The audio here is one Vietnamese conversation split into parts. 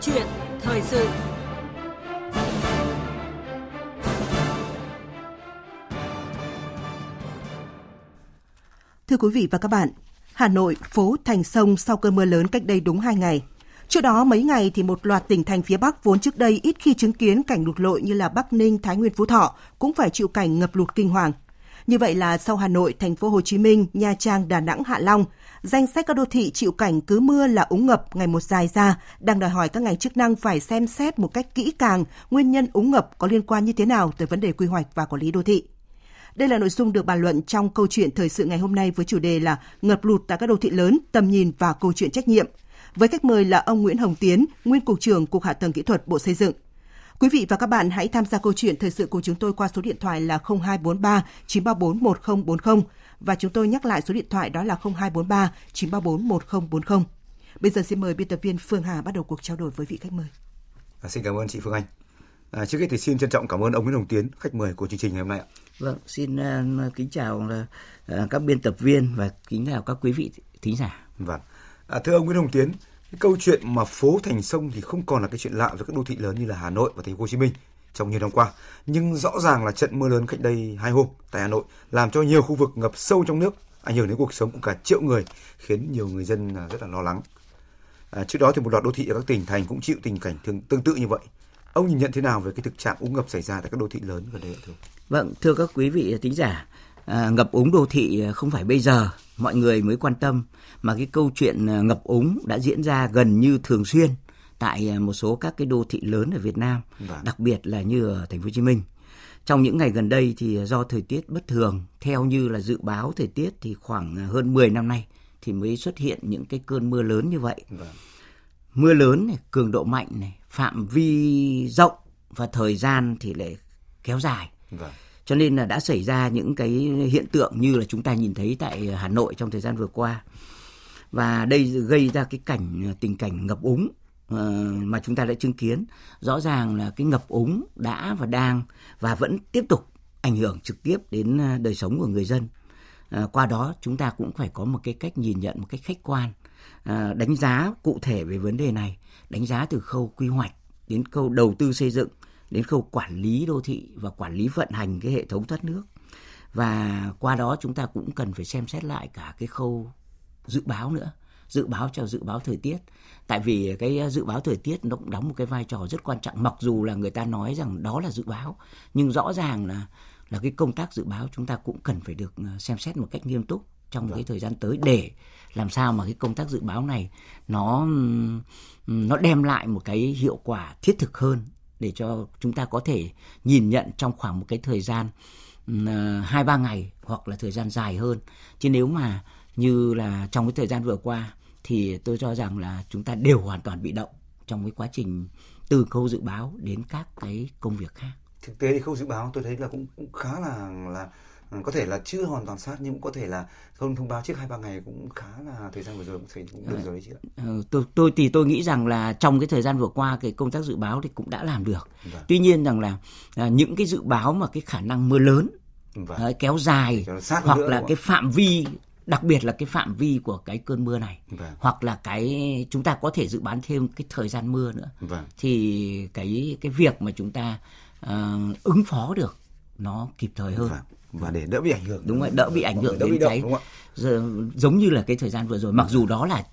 chuyện thời sự Thưa quý vị và các bạn, Hà Nội phố thành sông sau cơn mưa lớn cách đây đúng 2 ngày. Trước đó mấy ngày thì một loạt tỉnh thành phía Bắc vốn trước đây ít khi chứng kiến cảnh lụt lội như là Bắc Ninh, Thái Nguyên, Phú Thọ cũng phải chịu cảnh ngập lụt kinh hoàng. Như vậy là sau Hà Nội, thành phố Hồ Chí Minh, Nha Trang, Đà Nẵng, Hạ Long, danh sách các đô thị chịu cảnh cứ mưa là úng ngập ngày một dài ra, đang đòi hỏi các ngành chức năng phải xem xét một cách kỹ càng nguyên nhân úng ngập có liên quan như thế nào tới vấn đề quy hoạch và quản lý đô thị. Đây là nội dung được bàn luận trong câu chuyện thời sự ngày hôm nay với chủ đề là ngập lụt tại các đô thị lớn, tầm nhìn và câu chuyện trách nhiệm. Với khách mời là ông Nguyễn Hồng Tiến, nguyên cục trưởng Cục Hạ tầng Kỹ thuật Bộ Xây dựng. Quý vị và các bạn hãy tham gia câu chuyện thời sự của chúng tôi qua số điện thoại là 0243 934 1040 và chúng tôi nhắc lại số điện thoại đó là 0243 934 1040. Bây giờ xin mời biên tập viên Phương Hà bắt đầu cuộc trao đổi với vị khách mời. À, xin cảm ơn chị Phương Anh. À, trước hết thì xin trân trọng cảm ơn ông Nguyễn Hồng Tiến, khách mời của chương trình ngày hôm nay ạ. Vâng, xin uh, kính chào uh, các biên tập viên và kính chào các quý vị thính giả. Vâng. À, thưa ông Nguyễn Hồng Tiến, cái câu chuyện mà phố thành sông thì không còn là cái chuyện lạ với các đô thị lớn như là Hà Nội và thành phố Hồ Chí Minh trong nhiều năm qua. Nhưng rõ ràng là trận mưa lớn cách đây hai hôm tại Hà Nội làm cho nhiều khu vực ngập sâu trong nước, ảnh hưởng đến cuộc sống của cả triệu người, khiến nhiều người dân rất là lo lắng. À, trước đó thì một loạt đô thị ở các tỉnh thành cũng chịu tình cảnh tương, tương tự như vậy. Ông nhìn nhận thế nào về cái thực trạng úng ngập xảy ra tại các đô thị lớn gần đây ạ thưa? Vâng, thưa các quý vị thính giả, à, ngập úng đô thị không phải bây giờ mọi người mới quan tâm mà cái câu chuyện à, ngập úng đã diễn ra gần như thường xuyên tại à, một số các cái đô thị lớn ở Việt Nam, vâng. đặc biệt là như ở thành phố Hồ Chí Minh. Trong những ngày gần đây thì do thời tiết bất thường, theo như là dự báo thời tiết thì khoảng hơn 10 năm nay thì mới xuất hiện những cái cơn mưa lớn như vậy. Vâng. Mưa lớn này, cường độ mạnh này, phạm vi rộng và thời gian thì lại kéo dài. Vâng cho nên là đã xảy ra những cái hiện tượng như là chúng ta nhìn thấy tại Hà Nội trong thời gian vừa qua. Và đây gây ra cái cảnh, tình cảnh ngập úng ờ, mà chúng ta đã chứng kiến. Rõ ràng là cái ngập úng đã và đang và vẫn tiếp tục ảnh hưởng trực tiếp đến ờ, đời sống của người dân. Ờ, qua đó chúng ta cũng phải có một cái cách nhìn nhận, một cách khách quan đánh giá cụ thể về vấn đề này, đánh giá từ khâu quy hoạch đến khâu đầu tư xây dựng đến khâu quản lý đô thị và quản lý vận hành cái hệ thống thoát nước và qua đó chúng ta cũng cần phải xem xét lại cả cái khâu dự báo nữa dự báo cho dự báo thời tiết tại vì cái dự báo thời tiết nó cũng đóng một cái vai trò rất quan trọng mặc dù là người ta nói rằng đó là dự báo nhưng rõ ràng là là cái công tác dự báo chúng ta cũng cần phải được ờ, xem xét một cách nghiêm túc trong cái vâng. thời gian tới để làm sao mà cái công tác dự báo này nó nó đem lại một cái hiệu quả thiết thực hơn để cho chúng ta có thể nhìn nhận trong khoảng một cái thời gian ừ, à, hai ba ngày hoặc là thời gian dài hơn. Chứ nếu mà như là trong cái thời gian vừa qua thì tôi cho rằng là chúng ta đều hoàn toàn bị động trong cái quá trình từ khâu dự báo đến các cái công việc khác. Thực tế thì khâu dự báo tôi thấy là cũng, cũng khá là là có thể là chưa hoàn toàn sát nhưng cũng có thể là không thông báo trước hai ba ngày cũng khá là thời gian vừa rồi cũng cũng được rồi đấy chị ạ. Ừ, tôi tôi thì tôi nghĩ rằng là trong cái thời gian vừa qua cái công tác dự báo thì cũng đã làm được. Vâng. Tuy nhiên rằng là à, những cái dự báo mà cái khả năng mưa lớn vâng. đấy, kéo dài hoặc là cái phạm vi đặc biệt là cái phạm vi của cái cơn mưa này vâng. hoặc là cái chúng ta có thể dự báo thêm cái thời gian mưa nữa vâng. thì cái cái việc mà chúng ta uh, ứng phó được nó kịp thời hơn vâng và để đỡ bị ảnh hưởng đúng rồi đỡ bị ảnh hưởng đỡ đến bị động, đúng không? giống như là cái thời gian vừa rồi mặc dù đó là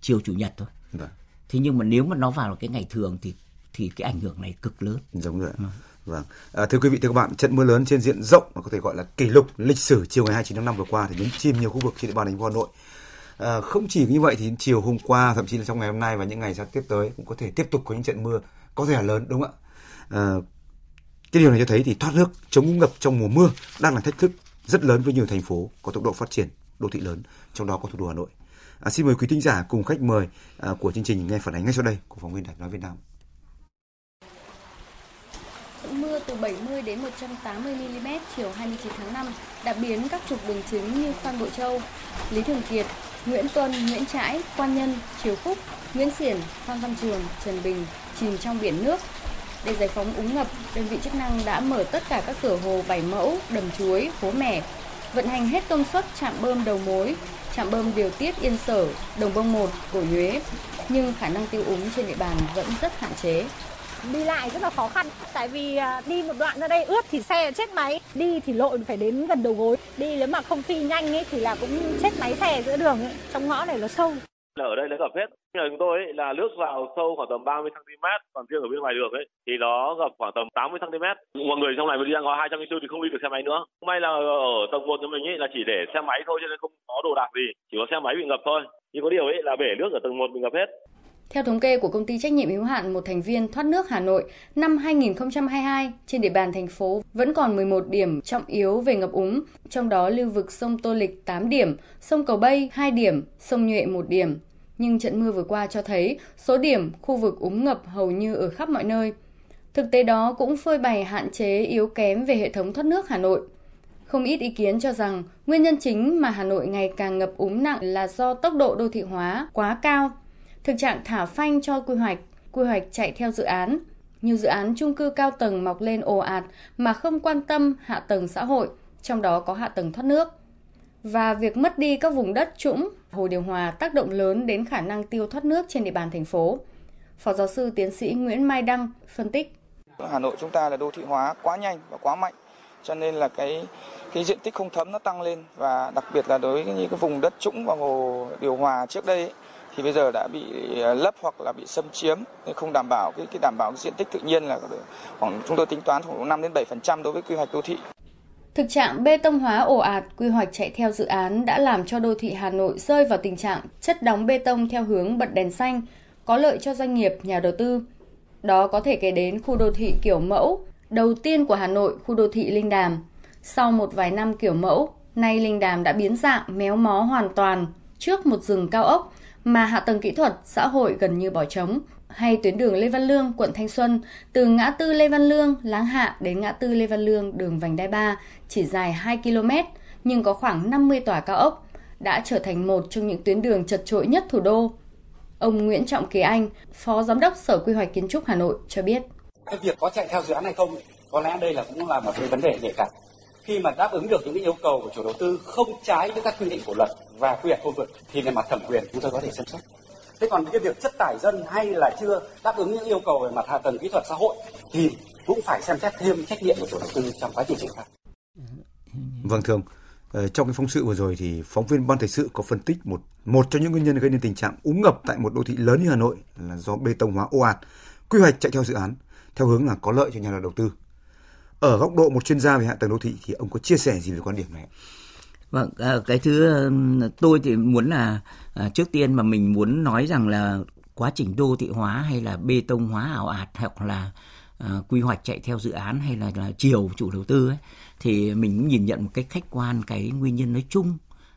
chiều chủ nhật thôi vâng. thế nhưng mà nếu mà nó vào cái ngày thường thì thì cái ảnh hưởng này cực lớn giống rồi ừ. Vâng. À, thưa quý vị, thưa các bạn, trận mưa lớn trên diện rộng mà có thể gọi là kỷ lục lịch sử chiều ngày 29 tháng 5 vừa qua thì nhấn chìm nhiều khu vực trên địa bàn thành phố Hà Nội. À, không chỉ như vậy thì chiều hôm qua, thậm chí là trong ngày hôm nay và những ngày sắp tiếp tới cũng có thể tiếp tục có những trận mưa có thể là lớn đúng không ạ? À, cái điều này cho thấy thì thoát nước, chống úng ngập trong mùa mưa đang là thách thức rất lớn với nhiều thành phố có tốc độ phát triển đô thị lớn, trong đó có thủ đô Hà Nội. À, xin mời quý thính giả cùng khách mời à, của chương trình nghe phản ánh ngay sau đây của phóng viên Đài Nói Việt Nam. Mưa từ 70 đến 180 mm chiều 29 tháng 5 đã biến các trục đường chính như Phan Bội Châu, Lý Thường Kiệt, Nguyễn Tuân, Nguyễn Trãi, Quan Nhân, Triều Khúc, Nguyễn Xiển, Phan Văn Trường, Trần Bình chìm trong biển nước để giải phóng úng ngập, đơn vị chức năng đã mở tất cả các cửa hồ Bảy Mẫu, Đầm Chuối, Phố Mẻ, vận hành hết công suất trạm bơm đầu mối, trạm bơm điều tiết Yên Sở, Đồng Bông 1, Cổ Nhuế. nhưng khả năng tiêu úng trên địa bàn vẫn rất hạn chế đi lại rất là khó khăn tại vì à, đi một đoạn ra đây ướt thì xe chết máy đi thì lội phải đến gần đầu gối đi nếu mà không phi nhanh ấy thì là cũng chết máy xe giữa đường ấy. trong ngõ này nó sâu ở đây nó gặp hết. Nhà chúng tôi ấy, là nước vào sâu khoảng tầm 30 cm còn riêng ở bên ngoài đường ấy thì nó gặp khoảng tầm 80 cm mọi người trong này mà đi ra ngõ 204 thì không đi được xe máy nữa. May là ở tầng 1 của mình ấy là chỉ để xe máy thôi cho nên không có đồ đạc gì chỉ có xe máy bị ngập thôi. Nhưng có điều ấy là bể nước ở tầng 1 bị ngập hết theo thống kê của công ty trách nhiệm hữu hạn một thành viên thoát nước Hà Nội, năm 2022 trên địa bàn thành phố vẫn còn 11 điểm trọng yếu về ngập úng, trong đó lưu vực sông Tô Lịch 8 điểm, sông Cầu Bay 2 điểm, sông Nhuệ 1 điểm. Nhưng trận mưa vừa qua cho thấy số điểm khu vực úng ngập hầu như ở khắp mọi nơi. Thực tế đó cũng phơi bày hạn chế yếu kém về hệ thống thoát nước Hà Nội. Không ít ý kiến cho rằng nguyên nhân chính mà Hà Nội ngày càng ngập úng nặng là do tốc độ đô thị hóa quá cao Thực trạng thả phanh cho quy hoạch, quy hoạch chạy theo dự án. Nhiều dự án chung cư cao tầng mọc lên ồ ạt mà không quan tâm hạ tầng xã hội, trong đó có hạ tầng thoát nước. Và việc mất đi các vùng đất trũng, hồ điều hòa tác động lớn đến khả năng tiêu thoát nước trên địa bàn thành phố. Phó giáo sư tiến sĩ Nguyễn Mai Đăng phân tích. Hà Nội chúng ta là đô thị hóa quá nhanh và quá mạnh, cho nên là cái cái diện tích không thấm nó tăng lên và đặc biệt là đối với những cái vùng đất trũng và hồ điều hòa trước đây ấy, thì bây giờ đã bị ờ, lấp hoặc là bị xâm chiếm nên không đảm bảo cái cái đảm bảo cái diện tích tự nhiên là khoảng chúng tôi tính toán khoảng 5 đến 7% đối với quy hoạch đô thị. Thực trạng bê tông hóa ồ ạt, quy hoạch chạy theo dự án đã làm cho đô thị Hà Nội rơi vào tình trạng chất đóng bê tông theo hướng bật đèn xanh, có lợi cho doanh nghiệp, nhà đầu tư. Đó có thể kể đến khu đô thị kiểu mẫu, đầu tiên của Hà Nội, khu đô thị Linh Đàm. Sau một vài năm kiểu mẫu, nay Linh Đàm đã biến dạng méo mó hoàn toàn trước một rừng cao ốc mà hạ tầng kỹ thuật, xã hội gần như bỏ trống, hay tuyến đường Lê Văn Lương, quận Thanh Xuân, từ ngã tư Lê Văn Lương, Láng Hạ đến ngã tư Lê Văn Lương, đường vành đai 3, chỉ dài 2 km, nhưng có khoảng 50 tòa cao ốc, đã trở thành một trong những tuyến đường chật trội nhất thủ đô. Ông Nguyễn Trọng Kỳ Anh, Phó Giám đốc Sở Quy hoạch Kiến trúc Hà Nội cho biết. Cái việc có chạy theo dự án hay không, có lẽ đây là cũng là một cái vấn đề nhạy cảm khi mà đáp ứng được những yêu cầu của chủ đầu tư không trái với các quy định của luật và quy hoạch khu vực thì về mặt thẩm quyền chúng tôi có thể xem xét. Thế còn cái việc chất tải dân hay là chưa đáp ứng những yêu cầu về mặt hạ tầng kỹ thuật xã hội thì cũng phải xem xét thêm trách nhiệm của chủ đầu tư trong quá trình triển khai. Vâng thưa ông, ờ, trong cái phóng sự vừa rồi thì phóng viên ban thời sự có phân tích một một trong những nguyên nhân gây nên tình trạng úng ngập tại một đô thị lớn như Hà Nội là do bê tông hóa ồ ạt, quy hoạch chạy theo dự án theo hướng là có lợi cho nhà đầu tư ở góc độ một chuyên gia về hạ tầng đô thị thì ông có chia sẻ gì về quan điểm này? Vâng, à, cái thứ tôi thì muốn là à, trước tiên mà mình muốn nói rằng là quá trình đô thị hóa hay là bê tông hóa ảo ạt hoặc là uh, quy hoạch chạy theo dự án hay là, là chiều chủ đầu tư ấy thì mình cũng nhìn nhận một cách khách quan cái nguyên nhân nói chung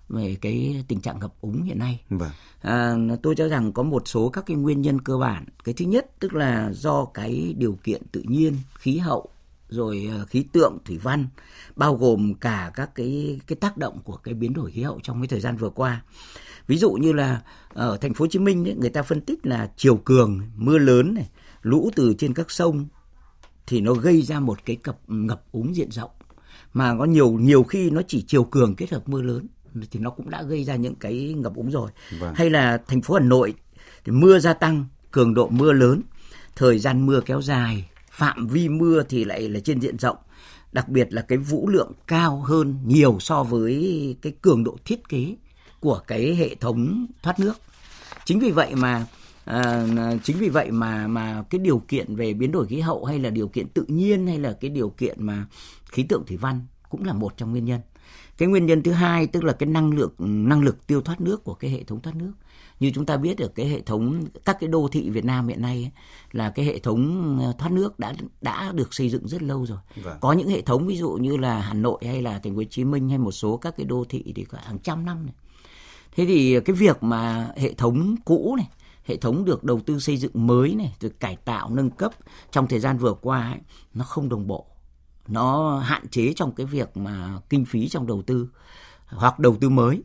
về cái tình trạng ngập úng hiện nay. Vâng. À, tôi cho rằng có một số các cái nguyên nhân cơ bản. Cái thứ nhất tức là do cái điều kiện tự nhiên, khí hậu rồi ờ, khí tượng thủy văn bao gồm cả các cái cái tác động của cái biến đổi khí hậu trong cái thời gian vừa qua. Ví dụ như là ở thành phố Hồ Chí Minh ấy, người ta phân tích là chiều cường mưa lớn này lũ từ trên các sông thì nó gây ra một cái cập ngập úng diện rộng. Mà có nhiều nhiều khi nó chỉ chiều cường kết hợp mưa lớn thì nó cũng đã gây ra những cái ngập úng rồi. Vâng. hay là thành phố Hà Nội thì mưa gia tăng cường độ mưa lớn thời gian mưa kéo dài phạm vi mưa thì lại là trên diện rộng. Đặc biệt là cái vũ lượng cao hơn nhiều so với cái cường độ thiết kế của cái hệ thống thoát nước. Chính vì vậy mà à, chính vì vậy mà mà cái điều kiện về biến đổi khí hậu hay là điều kiện tự nhiên hay là cái điều kiện mà khí tượng thủy văn cũng là một trong nguyên nhân. Cái nguyên nhân thứ hai tức là cái năng lượng năng lực tiêu thoát nước của cái hệ thống thoát nước như chúng ta biết được cái hệ thống các cái đô thị Việt Nam hiện nay ấy, là cái hệ thống ờ, thoát nước đã đã được xây dựng rất lâu rồi. Vâng. Có những hệ thống ví dụ như là Hà Nội hay là Thành phố Hồ Chí Minh hay một số các cái đô thị thì có hàng trăm năm này. Thế thì cái việc mà hệ thống cũ này hệ thống được đầu tư xây dựng mới này rồi cải tạo nâng cấp trong thời gian vừa qua ấy, nó không đồng bộ nó hạn chế trong cái việc mà kinh phí trong đầu tư hoặc đầu tư mới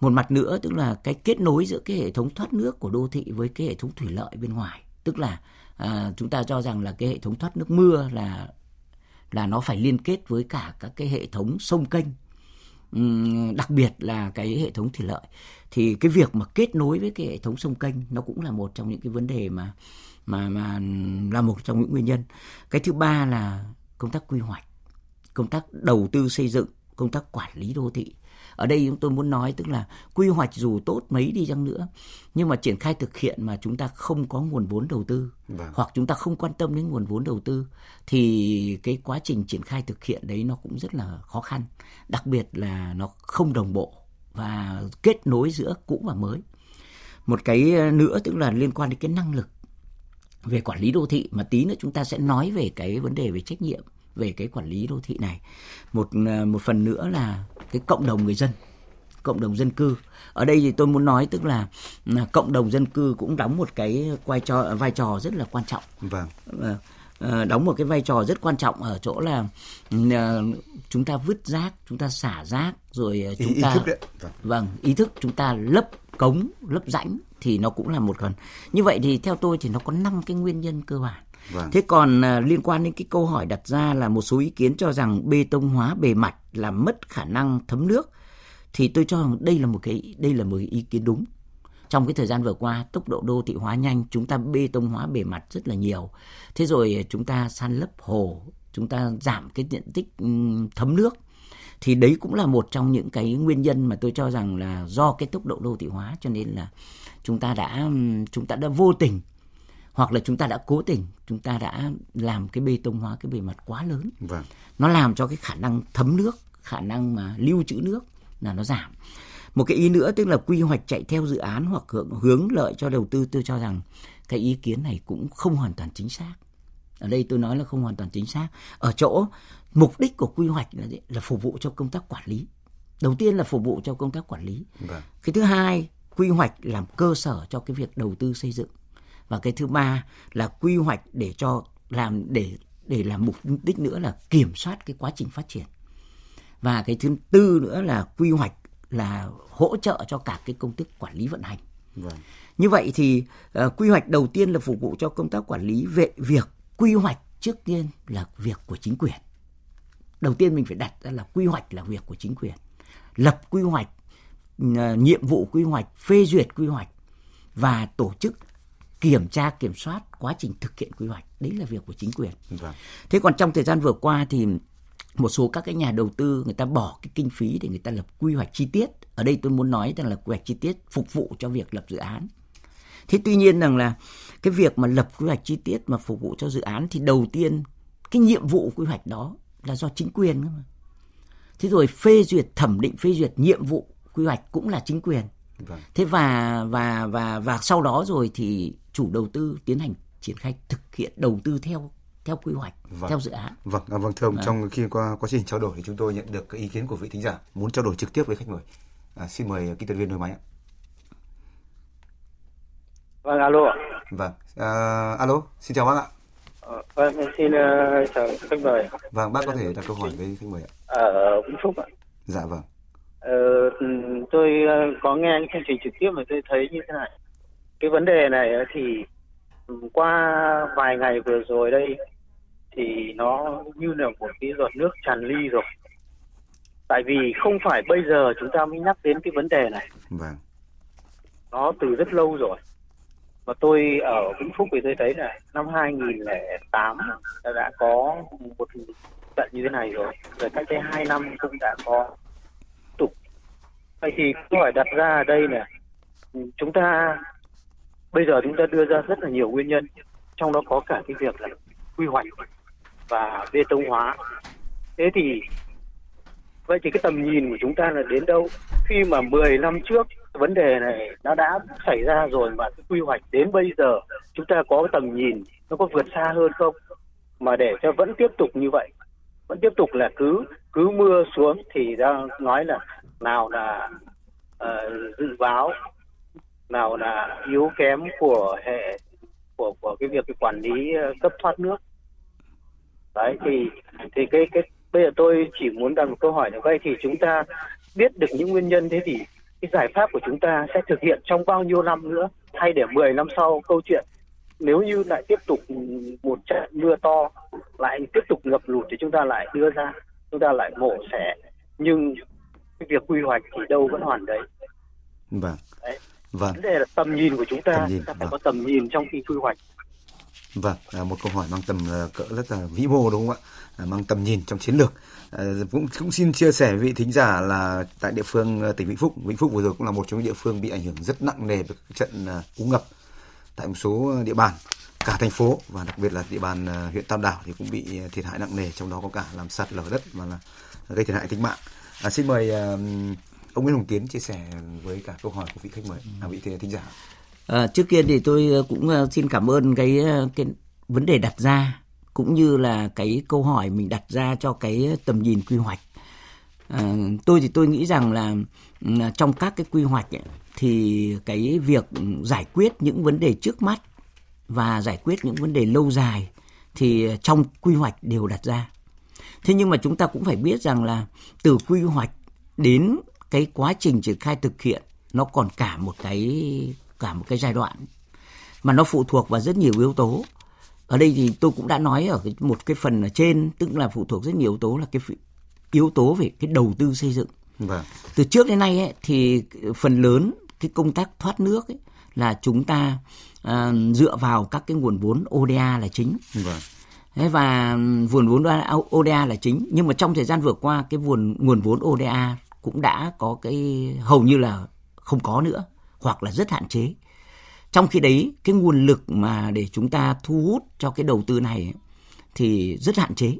một mặt nữa tức là cái kết nối giữa cái hệ thống thoát nước của đô thị với cái hệ thống thủy lợi bên ngoài. Tức là à, chúng ta cho rằng là cái hệ thống thoát nước mưa là là nó phải liên kết với cả các cái hệ thống sông kênh. Đặc biệt là cái hệ thống thủy lợi. Thì cái việc mà kết nối với cái hệ thống sông kênh nó cũng là một trong những cái vấn đề mà mà mà là một trong những nguyên nhân. Cái thứ ba là công tác quy hoạch công tác đầu tư xây dựng công tác quản lý đô thị ở đây chúng tôi muốn nói tức là quy hoạch dù tốt mấy đi chăng nữa nhưng mà triển khai thực hiện mà chúng ta không có nguồn vốn đầu tư vâng. hoặc chúng ta không quan tâm đến nguồn vốn đầu tư thì cái quá trình triển khai thực hiện đấy nó cũng rất là khó khăn. Đặc biệt là nó không đồng bộ và kết nối giữa cũ và mới. Một cái nữa tức là liên quan đến cái năng lực về quản lý đô thị mà tí nữa chúng ta sẽ nói về cái vấn đề về trách nhiệm về cái quản lý đô thị này. Một một phần nữa là cái cộng đồng người dân cộng đồng dân cư. Ở đây thì tôi muốn nói tức là, là cộng đồng dân cư cũng đóng một cái vai trò vai trò rất là quan trọng. Vâng. À, đóng một cái vai trò rất quan trọng ở chỗ là à, chúng ta vứt rác chúng ta xả rác rồi chúng ý, ta ý thức đấy. Vâng. vâng ý thức chúng ta lấp cống lấp rãnh thì nó cũng là một phần. Như vậy thì theo tôi thì nó có năm cái nguyên nhân cơ bản Vâng. Thế còn à, liên quan đến cái câu hỏi đặt ra là một số ý kiến cho rằng bê tông hóa bề mặt làm mất khả năng thấm nước thì tôi cho rằng đây là một cái đây là một cái ý kiến đúng. Trong cái thời gian vừa qua, tốc độ đô thị hóa nhanh, chúng ta bê tông hóa bề mặt rất là nhiều. Thế rồi à, chúng ta san lấp hồ, chúng ta giảm cái diện tích ừ, thấm nước thì đấy cũng là một trong những cái nguyên nhân mà tôi cho rằng là do cái tốc độ đô thị hóa cho nên là chúng ta đã ừ, chúng ta đã vô tình hoặc là chúng ta đã cố tình chúng ta đã làm cái bê tông hóa cái bề mặt quá lớn. Vâng. nó làm cho cái khả năng thấm nước khả năng mà lưu trữ nước là nó giảm. Một cái ý nữa tức là quy hoạch chạy theo dự án hoặc hướng, hướng lợi cho đầu tư tôi cho rằng cái ý kiến này cũng không hoàn toàn chính xác. Ở đây tôi nói là không hoàn toàn chính xác. Ở chỗ mục đích của quy hoạch là là phục vụ cho công tác quản lý. Đầu tiên là phục vụ cho công tác quản lý. Vâng. cái thứ hai quy hoạch làm cơ sở cho cái việc đầu tư xây dựng và cái thứ ba là quy hoạch để cho làm để để làm mục đích nữa là kiểm soát cái quá trình phát triển. Và cái thứ tư nữa là quy hoạch là hỗ trợ cho cả cái công tác quản lý vận hành. Vâng. như vậy thì uh, quy hoạch đầu tiên là phục vụ cho công tác quản lý về việc quy hoạch trước tiên là việc của chính quyền. Đầu tiên mình phải đặt ra là quy hoạch là việc của chính quyền. Lập quy hoạch uh, nhiệm vụ quy hoạch phê duyệt quy hoạch và tổ chức kiểm tra kiểm soát quá trình thực hiện quy hoạch. Đấy là việc của chính quyền. Vâng. thế còn trong thời gian vừa qua thì một số các cái nhà đầu tư người ta bỏ cái kinh phí để người ta lập quy hoạch chi tiết. Ở đây tôi muốn nói rằng là quy hoạch chi tiết phục vụ cho việc lập dự án. Thế tuy nhiên rằng là cái việc mà lập quy hoạch chi tiết mà phục vụ cho dự án thì đầu tiên cái nhiệm vụ quy hoạch đó là do chính quyền mà. Thế rồi phê duyệt thẩm định phê duyệt nhiệm vụ quy hoạch cũng là chính quyền Vâng. Thế và và và và sau đó rồi thì chủ đầu tư tiến hành triển khai thực hiện đầu tư theo theo quy hoạch, vâng. theo dự án. Vâng, à, vâng thưa ông, à. trong khi qua quá trình trao đổi thì chúng tôi nhận được ý kiến của vị thính giả muốn trao đổi trực tiếp với khách mời. À, xin mời kỹ thuật viên nối máy ạ. Vâng, alo Vâng, à, alo, xin chào bác ạ. Ờ, vâng, xin uh, chào khách mời. Vâng, bác có thể đặt câu hỏi với khách mời ạ. Ở Vĩnh Phúc ạ. Dạ vâng. Ờ, tôi ờ, có nghe cái chương trình trực tiếp mà tôi thấy như thế này. Cái vấn đề này thì qua vài ngày vừa rồi đây thì nó như là một cái giọt nước tràn ly rồi. Tại vì không phải bây giờ chúng ta mới nhắc đến cái vấn đề này. Vâng. Nó từ rất lâu rồi. Mà tôi ở Vĩnh Phúc thì tôi thấy là năm 2008 đã có một trận như thế này rồi. Rồi cách đây 2 năm cũng đã có Vậy thì câu hỏi đặt ra ở đây là ừ, chúng ta bây giờ chúng ta đưa ra rất là nhiều nguyên nhân, trong đó có cả cái việc là quy hoạch và bê tông hóa. Thế thì vậy thì cái tầm nhìn của chúng ta là đến đâu? Khi mà 10 năm trước vấn đề này nó đã xảy ra rồi mà cái quy hoạch đến bây giờ chúng ta có cái tầm nhìn nó có vượt xa hơn không? Mà để cho vẫn tiếp tục như vậy, vẫn tiếp tục là cứ cứ mưa xuống thì ra nói là nào là uh, ờ, dự báo nào là yếu kém của hệ của của cái việc cái quản lý ờ, cấp thoát nước. Đấy thì thì cái cái bây giờ tôi chỉ muốn đặt một câu hỏi là vậy thì chúng ta biết được những nguyên nhân thế thì cái giải pháp của chúng ta sẽ thực hiện trong bao nhiêu năm nữa? Hay để 10 năm sau câu chuyện nếu như lại tiếp tục một trận mưa to lại tiếp tục ngập lụt thì chúng ta lại đưa ra chúng ta lại mổ xẻ. Nhưng cái việc quy hoạch thì đâu vẫn hoàn đấy vâng Đấy. vâng vấn đề là tầm nhìn của chúng ta Tầm nhìn, chúng ta phải vâng. có tầm nhìn trong khi quy hoạch Vâng, à, một câu hỏi mang tầm à, cỡ rất là vĩ mô đúng không ạ? À, mang tầm nhìn trong chiến lược. À, cũng cũng xin chia sẻ với vị thính giả là tại địa phương à, tỉnh Vĩnh Phúc, Vĩnh Phúc vừa rồi cũng là một trong những địa phương bị ảnh hưởng rất nặng nề với trận à, úng ngập tại một số địa bàn cả thành phố và đặc biệt là địa bàn huyện Tam Đảo thì cũng bị thiệt hại nặng nề trong đó có cả làm sạt lở đất và là gây thiệt hại tính mạng. À, xin mời uh, ông Nguyễn Hồng Tiến chia sẻ với cả câu hỏi của vị khách mời, à, vị thính giả. À, trước tiên thì tôi ờ, cũng ờ, xin cảm ơn cái ờ, cái vấn đề đặt ra cũng như là cái câu hỏi mình đặt ra cho cái tầm nhìn quy hoạch. À, tôi thì tôi nghĩ rằng là trong các cái quy hoạch ấy, thì cái việc giải quyết những vấn đề trước mắt và giải quyết những vấn đề lâu dài thì trong quy hoạch đều đặt ra. Thế nhưng mà chúng ta cũng phải biết rằng là từ quy hoạch đến cái quá trình triển khai thực hiện nó còn cả một cái cả một cái giai đoạn mà nó phụ thuộc vào rất nhiều yếu tố. Ở đây thì tôi cũng đã nói ở cái, một cái phần ở trên tức là phụ thuộc rất nhiều yếu tố là cái yếu tố về cái đầu tư xây dựng. Vâng, Từ trước đến nay ấy, thì phần lớn cái công tác thoát nước ấy, là chúng ta à, dựa vào các cái nguồn vốn ODA là chính. vâng, Thế và nguồn vốn ODA là chính nhưng mà trong thời gian vừa qua cái nguồn nguồn vốn ODA cũng đã có cái hầu như là không có nữa hoặc là rất hạn chế. Trong khi đấy cái nguồn lực mà để chúng ta thu hút cho cái đầu tư này thì rất hạn chế.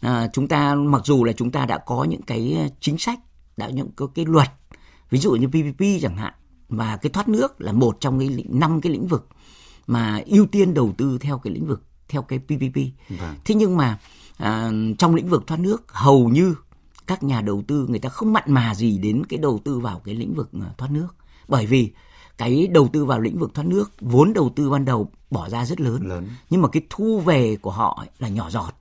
À, chúng ta mặc dù là chúng ta đã có những cái chính sách, đã những có cái luật, ví dụ như PPP chẳng hạn và cái thoát nước là một trong cái năm cái lĩnh vực mà ưu tiên đầu tư theo cái lĩnh vực theo cái PPP. vâng. Thế nhưng mà à, trong lĩnh vực thoát nước hầu như các nhà đầu tư người ta không mặn mà gì đến cái đầu tư vào cái lĩnh vực à, thoát nước. Bởi vì cái đầu tư vào lĩnh vực thoát nước vốn đầu tư ban đầu bỏ ra rất lớn, Lớn. nhưng mà cái thu về của họ là nhỏ giọt.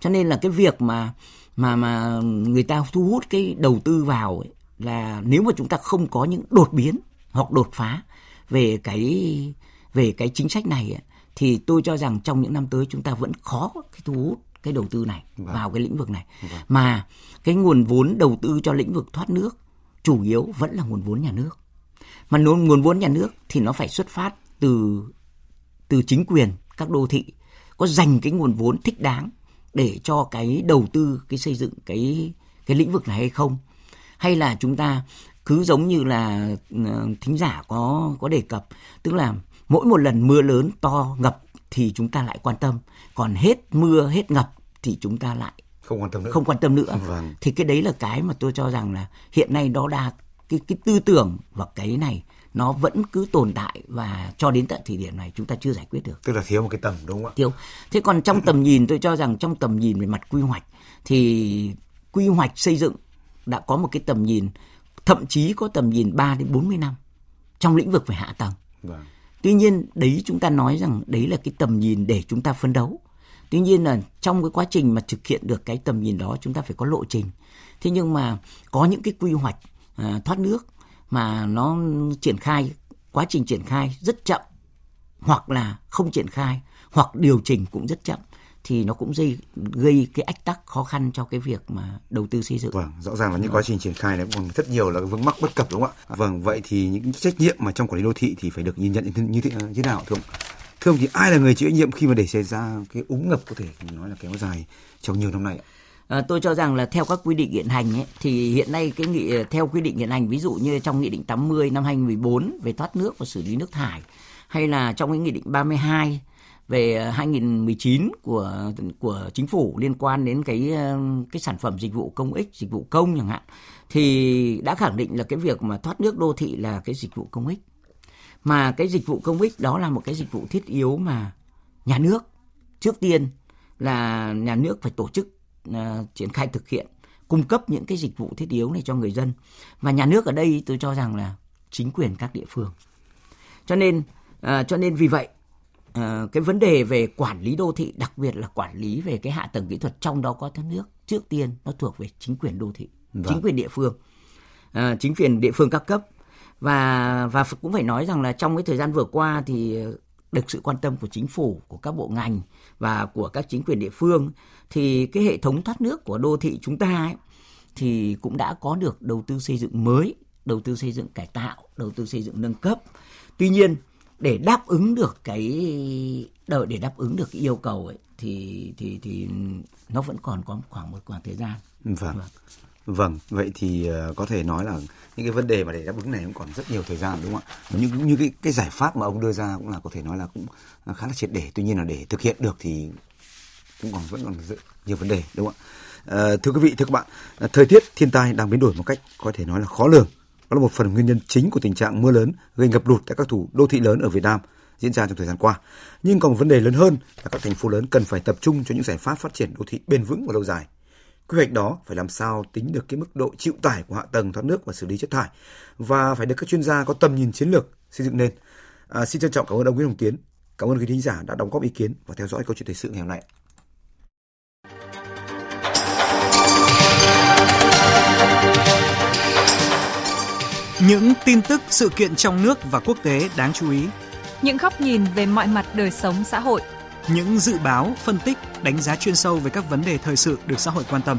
Cho nên là cái việc mà mà mà người ta thu hút cái đầu tư vào ấy, là nếu mà chúng ta không có những đột biến hoặc đột phá về cái về cái chính sách này ấy, thì tôi cho rằng trong những năm tới chúng ta vẫn khó cái thu hút cái đầu tư này Vâng. vào cái lĩnh vực này. Vâng. Mà cái nguồn vốn đầu tư cho lĩnh vực thoát nước chủ yếu vẫn là nguồn vốn nhà nước. Mà nguồn vốn nhà nước thì nó phải xuất phát từ từ chính quyền các đô thị có dành cái nguồn vốn thích đáng để cho cái đầu tư cái xây dựng cái cái lĩnh vực này hay không hay là chúng ta cứ giống như là ờ, thính giả có có đề cập tức là mỗi một lần mưa lớn to ngập thì chúng ta lại quan tâm còn hết mưa hết ngập thì chúng ta lại Không quan tâm nữa. không quan tâm nữa Vâng. thì cái đấy là cái mà tôi cho rằng là hiện nay đó đa cái cái tư tưởng và cái này nó vẫn cứ tồn tại và cho đến tận thời điểm này chúng ta chưa giải quyết được Tức là thiếu một cái tầm đúng không ạ? thiếu thế còn trong tầm nhìn tôi cho rằng trong tầm nhìn về mặt quy hoạch thì quy hoạch xây dựng đã có một cái tầm nhìn thậm chí có tầm nhìn 3 đến 40 năm trong lĩnh vực về hạ tầng Vâng. Tuy nhiên đấy chúng ta nói rằng đấy là cái tầm nhìn để chúng ta phấn đấu. Tuy nhiên là trong cái quá trình mà thực hiện được cái tầm nhìn đó chúng ta phải có lộ trình. Thế nhưng mà có những cái quy hoạch à, thoát nước mà nó triển khai quá trình triển khai rất chậm hoặc là không triển khai hoặc điều chỉnh cũng rất chậm thì nó cũng gây gây cái ách tắc khó khăn cho cái việc mà đầu tư xây dựng. Vâng, rõ ràng là những quá trình triển khai này còn rất nhiều là vướng mắc bất cập đúng không ạ? Vâng, vậy thì những trách nhiệm mà trong quản lý đô thị thì phải được nhìn nhận như thế, như thế, như thế nào thưa ông? Thưa ông thì ai là người chịu trách nhiệm khi mà để xảy ra cái úng ngập có thể nói là kéo dài trong nhiều năm nay ạ? À, tôi cho rằng là theo các quy định hiện hành ấy, thì hiện nay cái nghị theo quy định hiện hành ví dụ như trong nghị định 80 năm 2014 về thoát nước và xử lý nước thải hay là trong cái nghị định 32 về ờ, 2019 của của chính phủ liên quan đến cái ờ, cái sản phẩm dịch vụ công ích, dịch vụ công chẳng hạn thì đã khẳng định là cái việc mà thoát nước đô thị là cái dịch vụ công ích. Mà cái dịch vụ công ích đó là một cái dịch vụ thiết yếu mà nhà nước trước tiên là nhà nước phải tổ chức uh, triển khai thực hiện cung cấp những cái dịch vụ thiết yếu này cho người dân và nhà nước ở đây tôi cho rằng là chính quyền các địa phương cho nên uh, cho nên vì vậy uh, cái vấn đề về quản lý đô thị đặc biệt là quản lý về cái hạ tầng kỹ thuật trong đó có thoát nước trước tiên nó thuộc về chính quyền đô thị Vâng. chính quyền địa phương uh, chính quyền địa phương các cấp và và cũng phải nói rằng là trong cái thời gian vừa qua thì được sự quan tâm của chính phủ của các bộ ngành và của các chính quyền địa phương thì cái hệ thống thoát nước của đô thị chúng ta ấy, thì cũng đã có được đầu tư xây dựng mới, đầu tư xây dựng cải tạo, đầu tư xây dựng nâng cấp. Tuy nhiên để đáp ứng được cái để đáp ứng được cái yêu cầu ấy thì thì thì nó vẫn còn có khoảng một khoảng thời gian. Vâng. vâng. Vâng, vậy thì uh, có thể nói là những cái vấn đề mà để đáp ứng này cũng còn rất nhiều thời gian đúng không ạ? Như như cái cái giải pháp mà ông đưa ra cũng là có thể nói là cũng khá là triệt để. Tuy nhiên là để thực hiện được thì cũng còn vẫn còn nhiều vấn đề đúng không ạ? À, thưa quý vị, thưa các bạn, thời tiết thiên tai đang biến đổi một cách có thể nói là khó lường. Đó là một phần nguyên nhân chính của tình trạng mưa lớn gây ngập lụt tại các thủ đô thị lớn ở Việt Nam diễn ra trong thời gian qua. Nhưng còn một vấn đề lớn hơn là các thành phố lớn cần phải tập trung cho những giải pháp phát triển đô thị bền vững và lâu dài. Quy hoạch đó phải làm sao tính được cái mức độ chịu tải của hạ tầng thoát nước và xử lý chất thải và phải được các chuyên gia có tầm nhìn chiến lược xây dựng nên. À, xin trân trọng cảm ơn ông Nguyễn Hồng Tiến, cảm ơn quý thính giả đã đóng góp ý kiến và theo dõi câu chuyện thời sự ngày hôm nay. Những tin tức sự kiện trong nước và quốc tế đáng chú ý. Những góc nhìn về mọi mặt đời sống xã hội. Những dự báo, phân tích, đánh giá chuyên sâu về các vấn đề thời sự được xã hội quan tâm.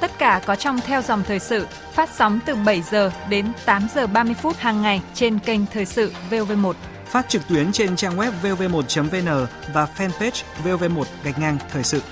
Tất cả có trong theo dòng thời sự, phát sóng từ 7 giờ đến 8 giờ 30 phút hàng ngày trên kênh Thời sự VV1. Phát trực tuyến trên trang web vv1.vn và fanpage VV1 gạch ngang thời sự.